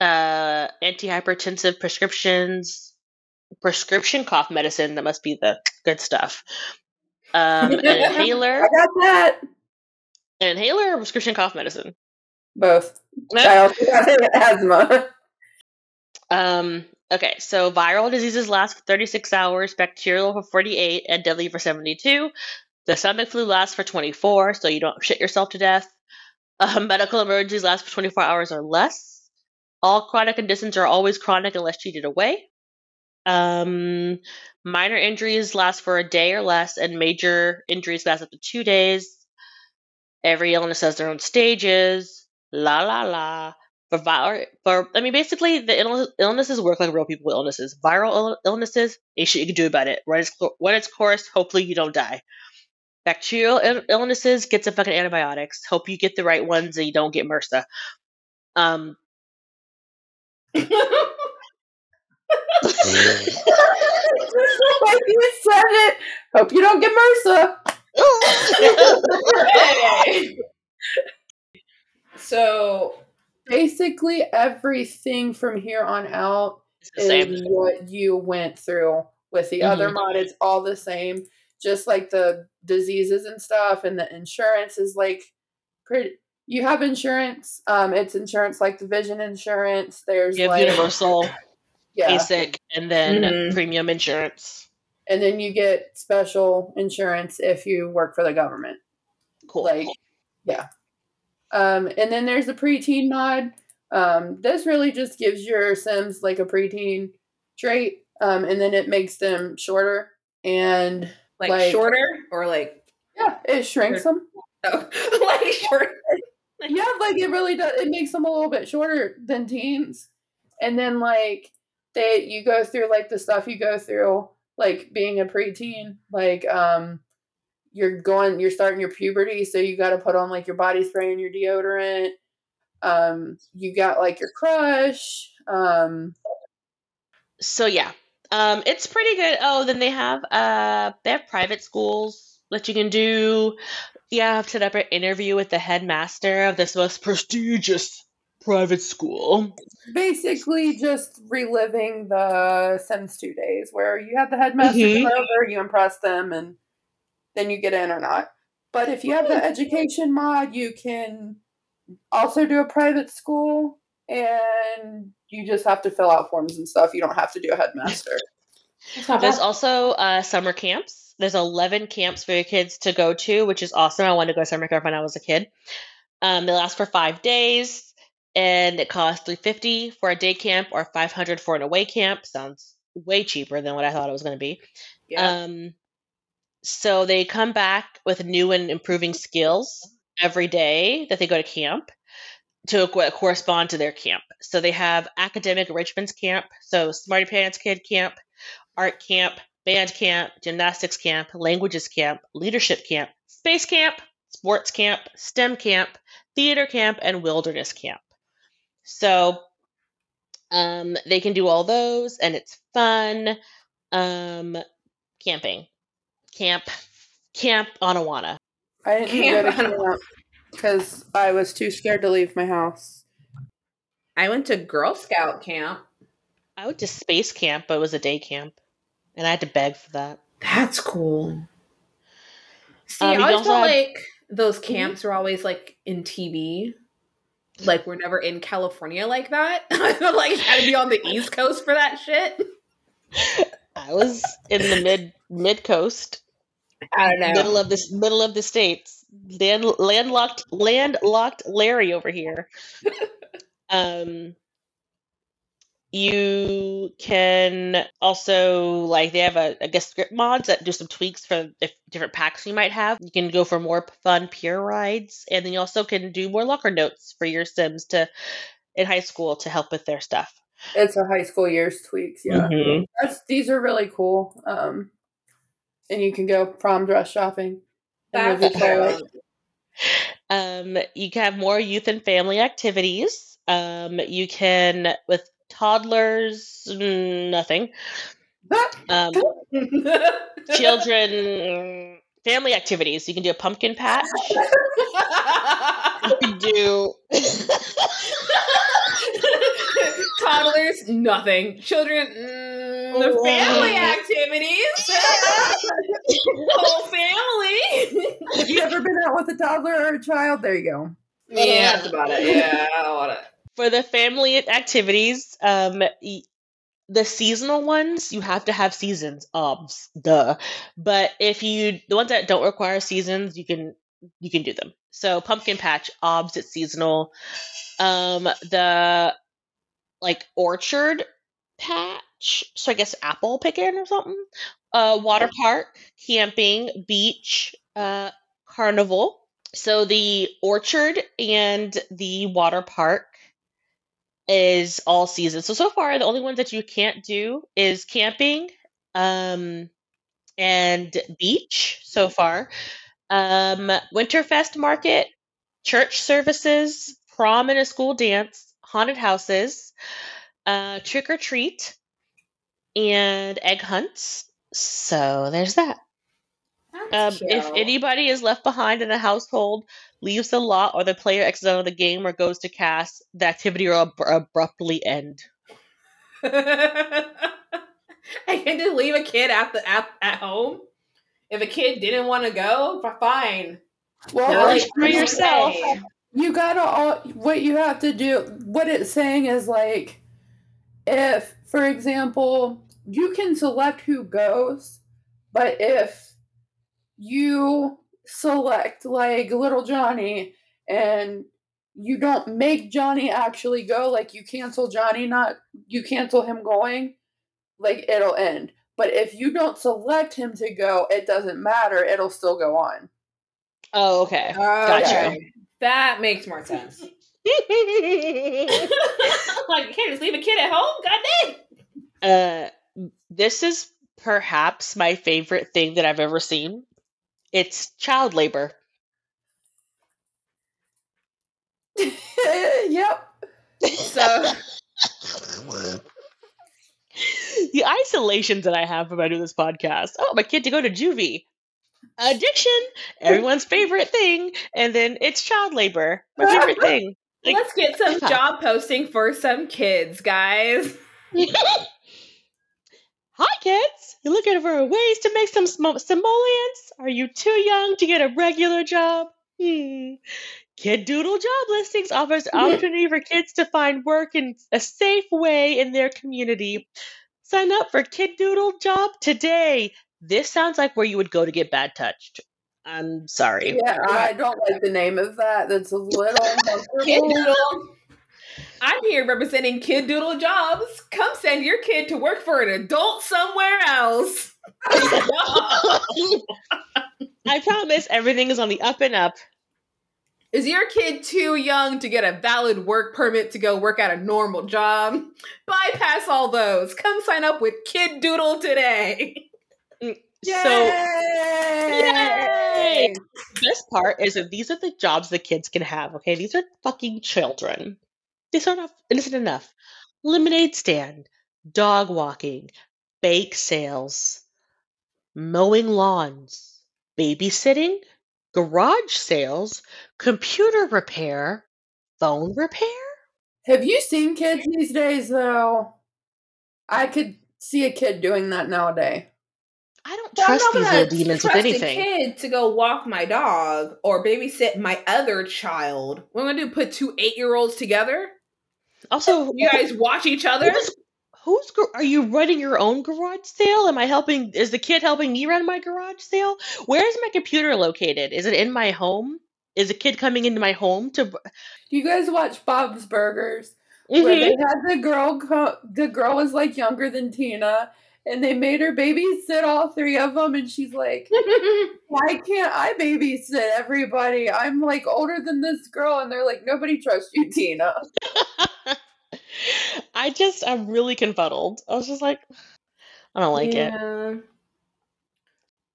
uh, antihypertensive prescriptions, prescription cough medicine. That must be the good stuff. Um, an inhaler, I got that. an inhaler, or prescription cough medicine. Both. I also got asthma. Um, okay, so viral diseases last for 36 hours, bacterial for 48, and deadly for 72. The stomach flu lasts for 24, so you don't shit yourself to death. Uh, medical emergencies last for 24 hours or less. All chronic conditions are always chronic unless treated away. Um, minor injuries last for a day or less, and major injuries last up to two days. Every illness has their own stages. La la la for viral for I mean basically the Ill- illnesses work like real people with illnesses. Viral Ill- illnesses, ain't shit you can do about it. Run its run its course. Hopefully you don't die. Bacterial Ill- illnesses get some fucking antibiotics. Hope you get the right ones and you don't get MRSA. Um, like you said it. Hope you don't get MRSA. Hey. so Basically, everything from here on out the same. is what you went through with the other Mhm. mod. It's all the same. Just like the diseases and stuff, and the insurance is like pretty you have insurance. Um, it's insurance like the vision insurance. There's You have like universal, yeah, basic, and then Mhm. premium insurance. and then you get special insurance if you work for the government. Cool. Like, yeah. Um, and then there's the preteen mod. Um, this really just gives your Sims like a preteen trait, um, and then it makes them shorter. And Like, Like- shorter or like yeah, it shrinks them. oh, like short. Yeah, like it really does. It makes them a little bit shorter than teens. And then like they, you go through like the stuff you go through, like being a preteen. Like um, you're going, you're starting your puberty, so you got to put on like your body spray and your deodorant. Um, you got like your crush. Um, So yeah, um, it's pretty good. Oh, then they have uh, they have private schools that you can do. You have to set up an interview with the headmaster of this most prestigious private school. basically just reliving the Sims 2 days where you have the headmaster Mhm. come over, you impress them, and then you get in or not. But if you have the education mod, you can also do a private school and you just have to fill out forms and stuff. You don't have to do a headmaster. There's also uh, summer camps. There's 11 camps for your kids to go to, which is awesome. I wanted to go to summer camp when I was a kid. Um, they last for five days, and it costs 350 for a day camp or 500 for an away camp. Sounds way cheaper than what I thought it was going to be. yeah. Um, so they come back with new and improving skills every day that they go to camp to correspond to their camp. So they have academic enrichments camp, so Smarty Pants Kid camp, art camp, band camp, gymnastics camp, languages camp, leadership camp, space camp, sports camp, STEM camp, theater camp, and wilderness camp. So um, they can do all those, and it's fun. Um, camping, camp, camp on Awana. I didn't go to Camp. camp because I was too scared to leave my house. I went to Girl Scout camp. I went to space camp, but it was a day camp, and I had to beg for that. That's cool. See, Um, I always felt like those camps were always like in TV. Like we're never in California like that. I like had to be on the East Coast for that shit. I was in the mid mid coast, I don't know. middle of this middle of the states, land, landlocked landlocked Larry over here. um, you can also like they have a I guess script mods that do some tweaks for if different packs you might have. You can go for more fun pure rides, and then you also can do more locker notes for your Sims to in high school to help with their stuff. It's a high school years tweaks, yeah. Mhm. That's these are really cool. Um, and you can go prom dress shopping. and That's true. Um, you can have more youth and family activities. Um, you can with toddlers, nothing. Um, children, family activities. You can do a pumpkin patch. You can do. Toddlers, nothing. Children, mm, the Oh, family activities. Whole family. Have you ever been out with a toddler or a child? There you go. yeah, that's about it. Yeah, I don't want to. For the family activities, um, the seasonal ones you have to have seasons. Obs, duh. But if you the ones that don't require seasons, you can you can do them. So pumpkin patch, obs, it's seasonal. Um, the like orchard patch, so I guess apple picking or something. Uh, water park, camping, beach, uh, carnival. So the orchard and the water park is all season. So so far the only ones that you can't do is camping um and beach so far. Um Winterfest market, church services, prom and a school dance, haunted houses, uh trick or treat and egg hunts. So there's that. Um, if anybody is left behind in a household, leaves the lot, or the player exits out of the game or goes to CAS, the activity will ab- abruptly end. I can just leave a kid at the at, at home. If a kid didn't want to go, fine. Well, Well, like, for yourself. you gotta all what you have to do what it's saying is like if for example you can select who goes but if you select like little johnny and you don't make johnny actually go like you cancel johnny not you cancel him going like it'll end but if you don't select him to go it doesn't matter it'll still go on Oh, okay. Gotcha. Okay. That makes more sense. like you can't just leave a kid at home. God dang. uh, this is perhaps my favorite thing that I've ever seen. It's child labor. yep So the isolations that I have from I do this podcast. Oh, my kid to go to juvie. Addiction, everyone's favorite thing, and then it's child labor, my favorite thing. Like- let's get some job posting for some kids, guys. Hi, kids! You looking for ways to make some sm- simoleons? Are you too young to get a regular job? Hmm. Kid Doodle Job Listings offers opportunity for kids to find work in a safe way in their community. Sign up for Kid Doodle Job today. This sounds like where you would go to get bad touched. I'm sorry. Yeah, I don't like the name of that. That's a little uncomfortable. I'm here representing Kid Doodle Jobs. Come send your kid to work for an adult somewhere else. I promise everything is on the up and up. Is your kid too young to get a valid work permit to go work at a normal job? Bypass all those. Come sign up with Kid Doodle today. Mm, so Yay! best part is that these are the jobs the kids can have, okay? These are fucking children. These are not isn't enough. Lemonade stand, dog walking, bake sales, mowing lawns, babysitting, garage sales, computer repair, phone repair. Have you seen kids these days though? I could see a kid doing that nowadays. I don't Well, trust these little demons with anything. A kid to go walk my dog or babysit my other child. What am I gonna do? Put two eight year olds together? Also, You guys watch each other? Who's, who's are you running your own garage sale? Am I helping? Is the kid helping me run my garage sale? Where is my computer located? Is it in my home? Is a kid coming into my home to? Do you guys watch Bob's Burgers? Where Mhm. they had the girl co- the girl was like younger than Tina and they made her babysit all three of them and she's like why can't I babysit everybody? I'm like older than this girl and they're like nobody trusts you Tina. I just I'm really confuddled. I was just like, I don't like it. yeah.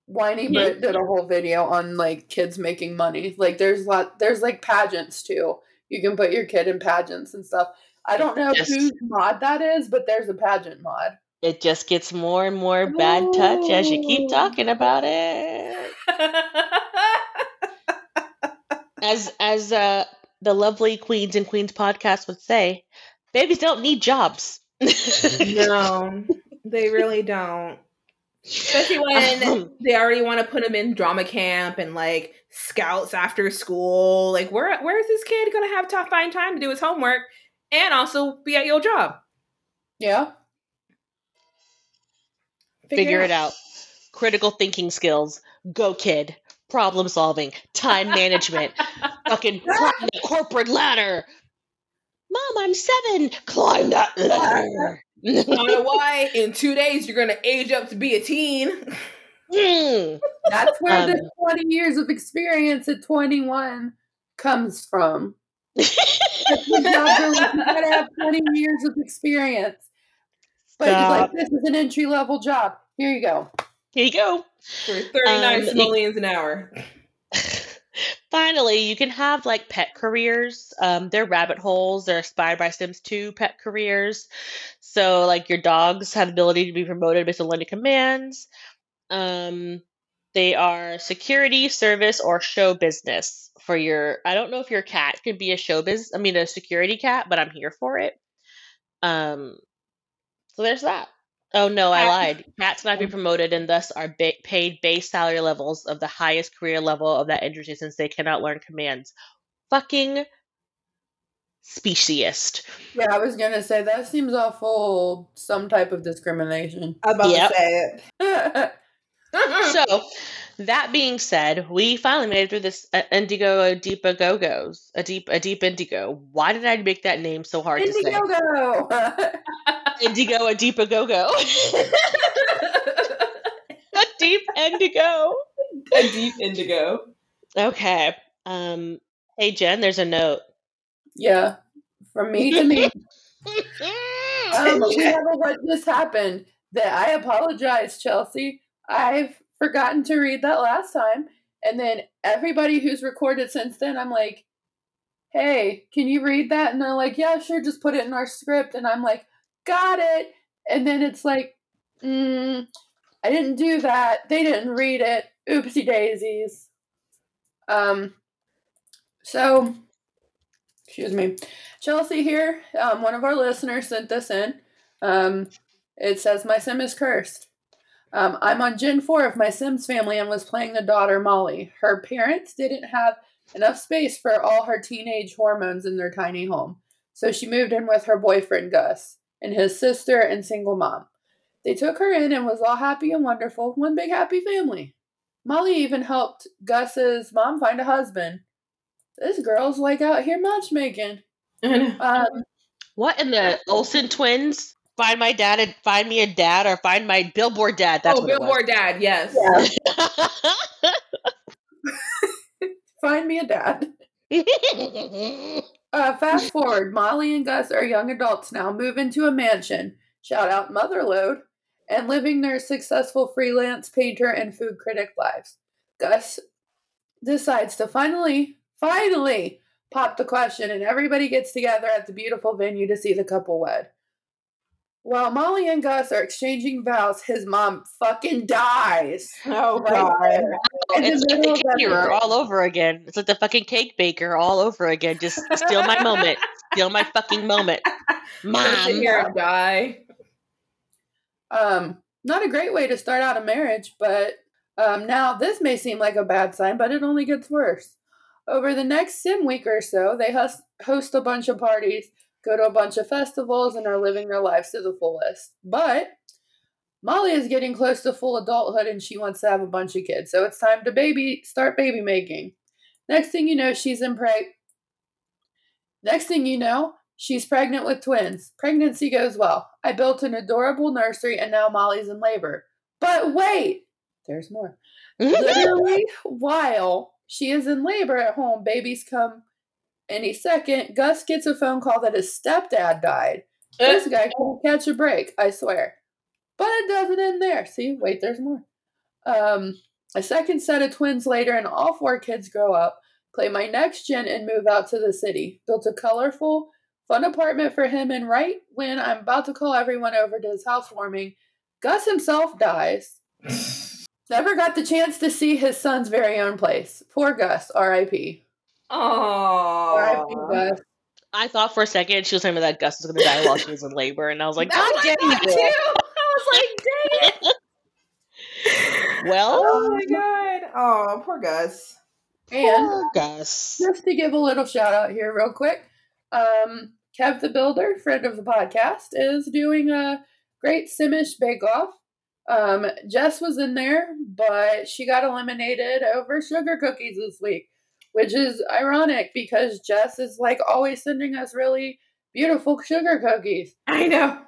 Whiny Yeah. Brit did a whole video on like kids making money. Like there's lot there's like pageants too. You can put your kid in pageants and stuff. I don't know Just- whose mod that is, but there's a pageant mod. It just gets more and more bad touch as you keep talking about it. As as uh the lovely Queens and Queens podcast would say, babies don't need jobs. no, they really don't. Especially when they already want to put them in drama camp and like scouts after school. Like, where where is this kid gonna have to find time to do his homework and also be at your job? Yeah. Figure it out. Critical thinking skills. Go kid. Problem solving. Time management. Fucking climb the corporate ladder. Mom, I'm seven. Climb that ladder. Wanna why? In two days, you're gonna age up to be a teen. Mm. That's where Um, the 20 years of experience at 21 comes from. That's what job goes, you gotta have 20 years of experience. But like this is an entry level job. Here you go. Here you go. For 39 Um, simoleons an hour. Finally, you can have like pet careers. Um, they're rabbit holes. They're inspired by Sims 2 pet careers. So, like, your dogs have the ability to be promoted based on learning commands. Um, they are security, service, or show business for your. I don't know if your cat could be a show biz. I mean, a security cat, but I'm here for it. Um, so there's that. Oh no, I lied. Cats cannot be promoted and thus are ba- paid base salary levels of the highest career level of that industry since they cannot learn commands. fucking speciest. Yeah, I was gonna say that seems awful. Some type of discrimination. I was about Yep. to say it. so, that being said, we finally made it through this uh, Indigo Deepa Go Go's. A deep, a deep Indigo. Why did I make that name so hard to say? Indigo, a Deepa Go Go. a deep Indigo. A deep indigo. Okay. Um. Hey Jen, there's a note. yeah, from me to me. Um, we have a what just happened. That I apologize, Chelsea. I've forgotten to read that last time, and then everybody who's recorded since then, I'm like, "Hey, can you read that?" And they're like, "Yeah, sure. Just put it in our script." And I'm like, "Got it." And then it's like, mm, "I didn't do that. They didn't read it. Oopsie daisies." Um. So, excuse me. Chelsea here, um, one of our listeners sent this in. Um, it says, My sim is cursed. Um, I'm on Gen 4 of my Sims family and was playing the daughter Molly. Her parents didn't have enough space for all her teenage hormones in their tiny home, so she moved in with her boyfriend Gus and his sister and single mom. They took her in and was all happy and wonderful, one big happy family. Molly even helped Gus's mom find a husband. This girl's like out here matchmaking. Um, What in the Olsen twins? Find my dad and find me a dad, or find my billboard dad. That's oh, Billboard Dad, yes. find me a dad. Uh, fast forward, Molly and Gus are young adults now, move into a mansion, shout out Motherlode, and living their successful freelance painter and food critic lives. Gus decides to finally, finally pop the question, and everybody gets together at the beautiful venue to see the couple wed. While Molly and Gus are exchanging vows, his mom fucking dies. Oh Right God. there. In the it's like the caterer all over again. It's like the fucking cake baker all over again. Just steal my moment. Steal my fucking moment. Mom. here and die. Um, not a great way to start out a marriage, but um, now this may seem like a bad sign, but it only gets worse. Over the next sim week or so, they host a bunch of parties, go to a bunch of festivals, and are living their lives to the fullest. But Molly is getting close to full adulthood and she wants to have a bunch of kids, so it's time to baby start baby making. Next thing you know, she's in preg. Next thing you know, she's pregnant with twins. Pregnancy goes well. I built an adorable nursery and now Molly's in labor. But wait, there's more. Literally, while she is in labor at home, babies come any second. Gus gets a phone call that his stepdad died. This guy can't catch a break, I swear. But it doesn't end there. See, wait, there's more. Um, a second set of twins later, and all four kids grow up, play my next gen, and move out to the city. Built a colorful, fun apartment for him, and right when I'm about to call everyone over to his housewarming, Gus himself dies. Never got the chance to see his son's very own place. Poor Gus, R.I.P. R.I.P. Oh. I thought for a second she was telling me that Gus was going to die while she was in labor, and I was like, That's God I damn it. too. I was like, dang. Well, Oh my god. Oh, poor Gus. And poor Gus. just to give a little shout out here, real quick, um, Kev the Builder, friend of the podcast, is doing a great Simish Bake Off. Um, Jess was in there, but she got eliminated over sugar cookies this week, which is ironic because Jess is like always sending us really beautiful sugar cookies. I know.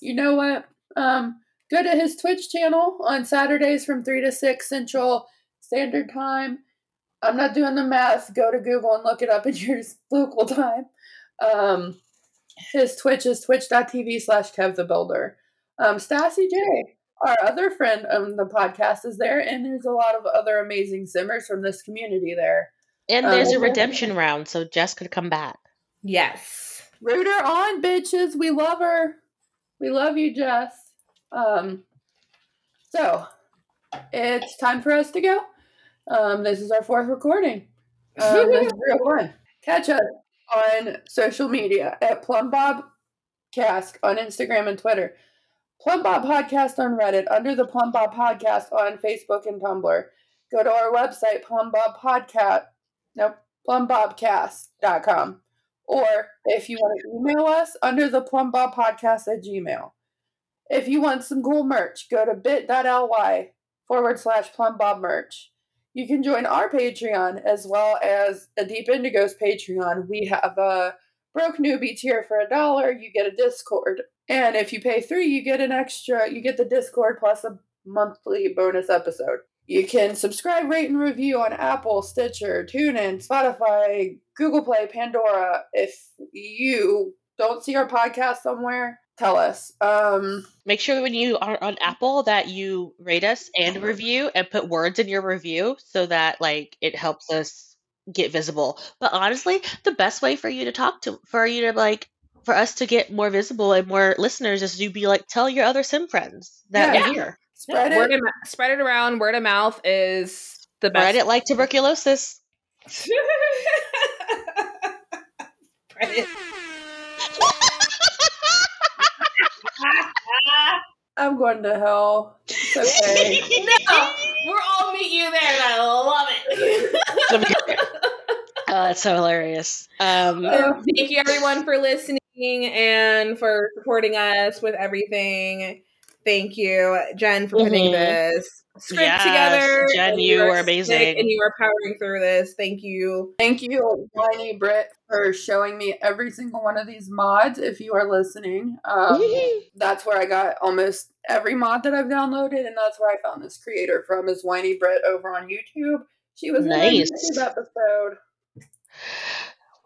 You know what? Um, go to his Twitch channel on Saturdays from 3 to 6 Central Standard Time. I'm not doing the math. Go to Google and look it up in your local time. Um, his Twitch is twitch.tv slash Kev the Builder. Um, Stassi J, our other friend on the podcast, is there, and there's a lot of other amazing simmers from this community there. And there's a Um, redemption round, so Jess could come back. Yes. Root her on, bitches. We love her. We love you, Jess. Um, so it's time for us to go. Um, this is our fourth recording. Um, this is real fun. Catch us on social media at Plumbob Cast on Instagram and Twitter. Plumbob Podcast on Reddit, under the Plumbob Podcast on Facebook and Tumblr. Go to our website, Plumbob Podcast. Nope, plumbobcast.com. Or if you want to email us under the Plumbob Podcast at Gmail. If you want some cool merch, go to bit.ly forward slash plumbob merch. You can join our Patreon as well as a Deep Indigo's Patreon. We have a broke newbie tier for a dollar. You get a Discord, and if you pay three, you get an extra. You get the Discord plus a monthly bonus episode. You can subscribe, rate, and review on Apple, Stitcher, TuneIn, Spotify, Google Play, Pandora. If you don't see our podcast somewhere, tell us. Um, Make sure when you are on Apple that you rate us and review and put words in your review so that like it helps us get visible. But honestly, the best way for you to talk to for you to like for us to get more visible and more listeners is to be like tell your other sim friends that Yeah. we're here. spread word, it. of, spread it around. Word of mouth is the best. Spread best. it like tuberculosis. I'm going to hell. It's okay. no, we're all meet you there, and I love it. Oh, that's so hilarious. Um, Um, Thank you, everyone, for listening and for supporting us with everything. Thank you, Jen, for putting Mhm. this script Yes, together. Jen, And you are were amazing. and you are powering through this. Thank you. Thank you, Whiny Brit, for showing me every single one of these mods. If you are listening, um, that's where I got almost every mod that I've downloaded, and that's where I found this creator from. Is Whiny Brit over on YouTube? She was in our Nice. YouTube episode.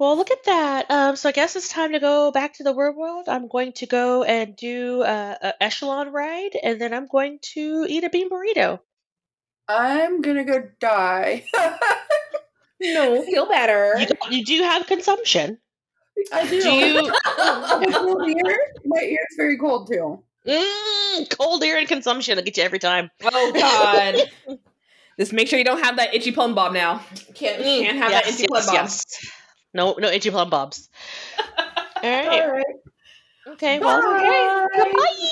Well, look at that. Um, so I guess it's time to go back to the real world. I'm going to go and do a, a echelon ride, and then I'm going to eat a bean burrito. I'm gonna go die. No, feel better. You, you do have consumption. I do. Do you? My cold ear. My ear's very cold too. Mm, cold ear and consumption. I'll get you every time. Oh God. Just make sure you don't have that itchy plumbob now. Can't can't have that yes, itchy plum yes, bob. yes. No, no itchy plumbobs. All right. All right. Okay. Well. Bye.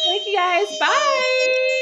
Thank you guys. Bye.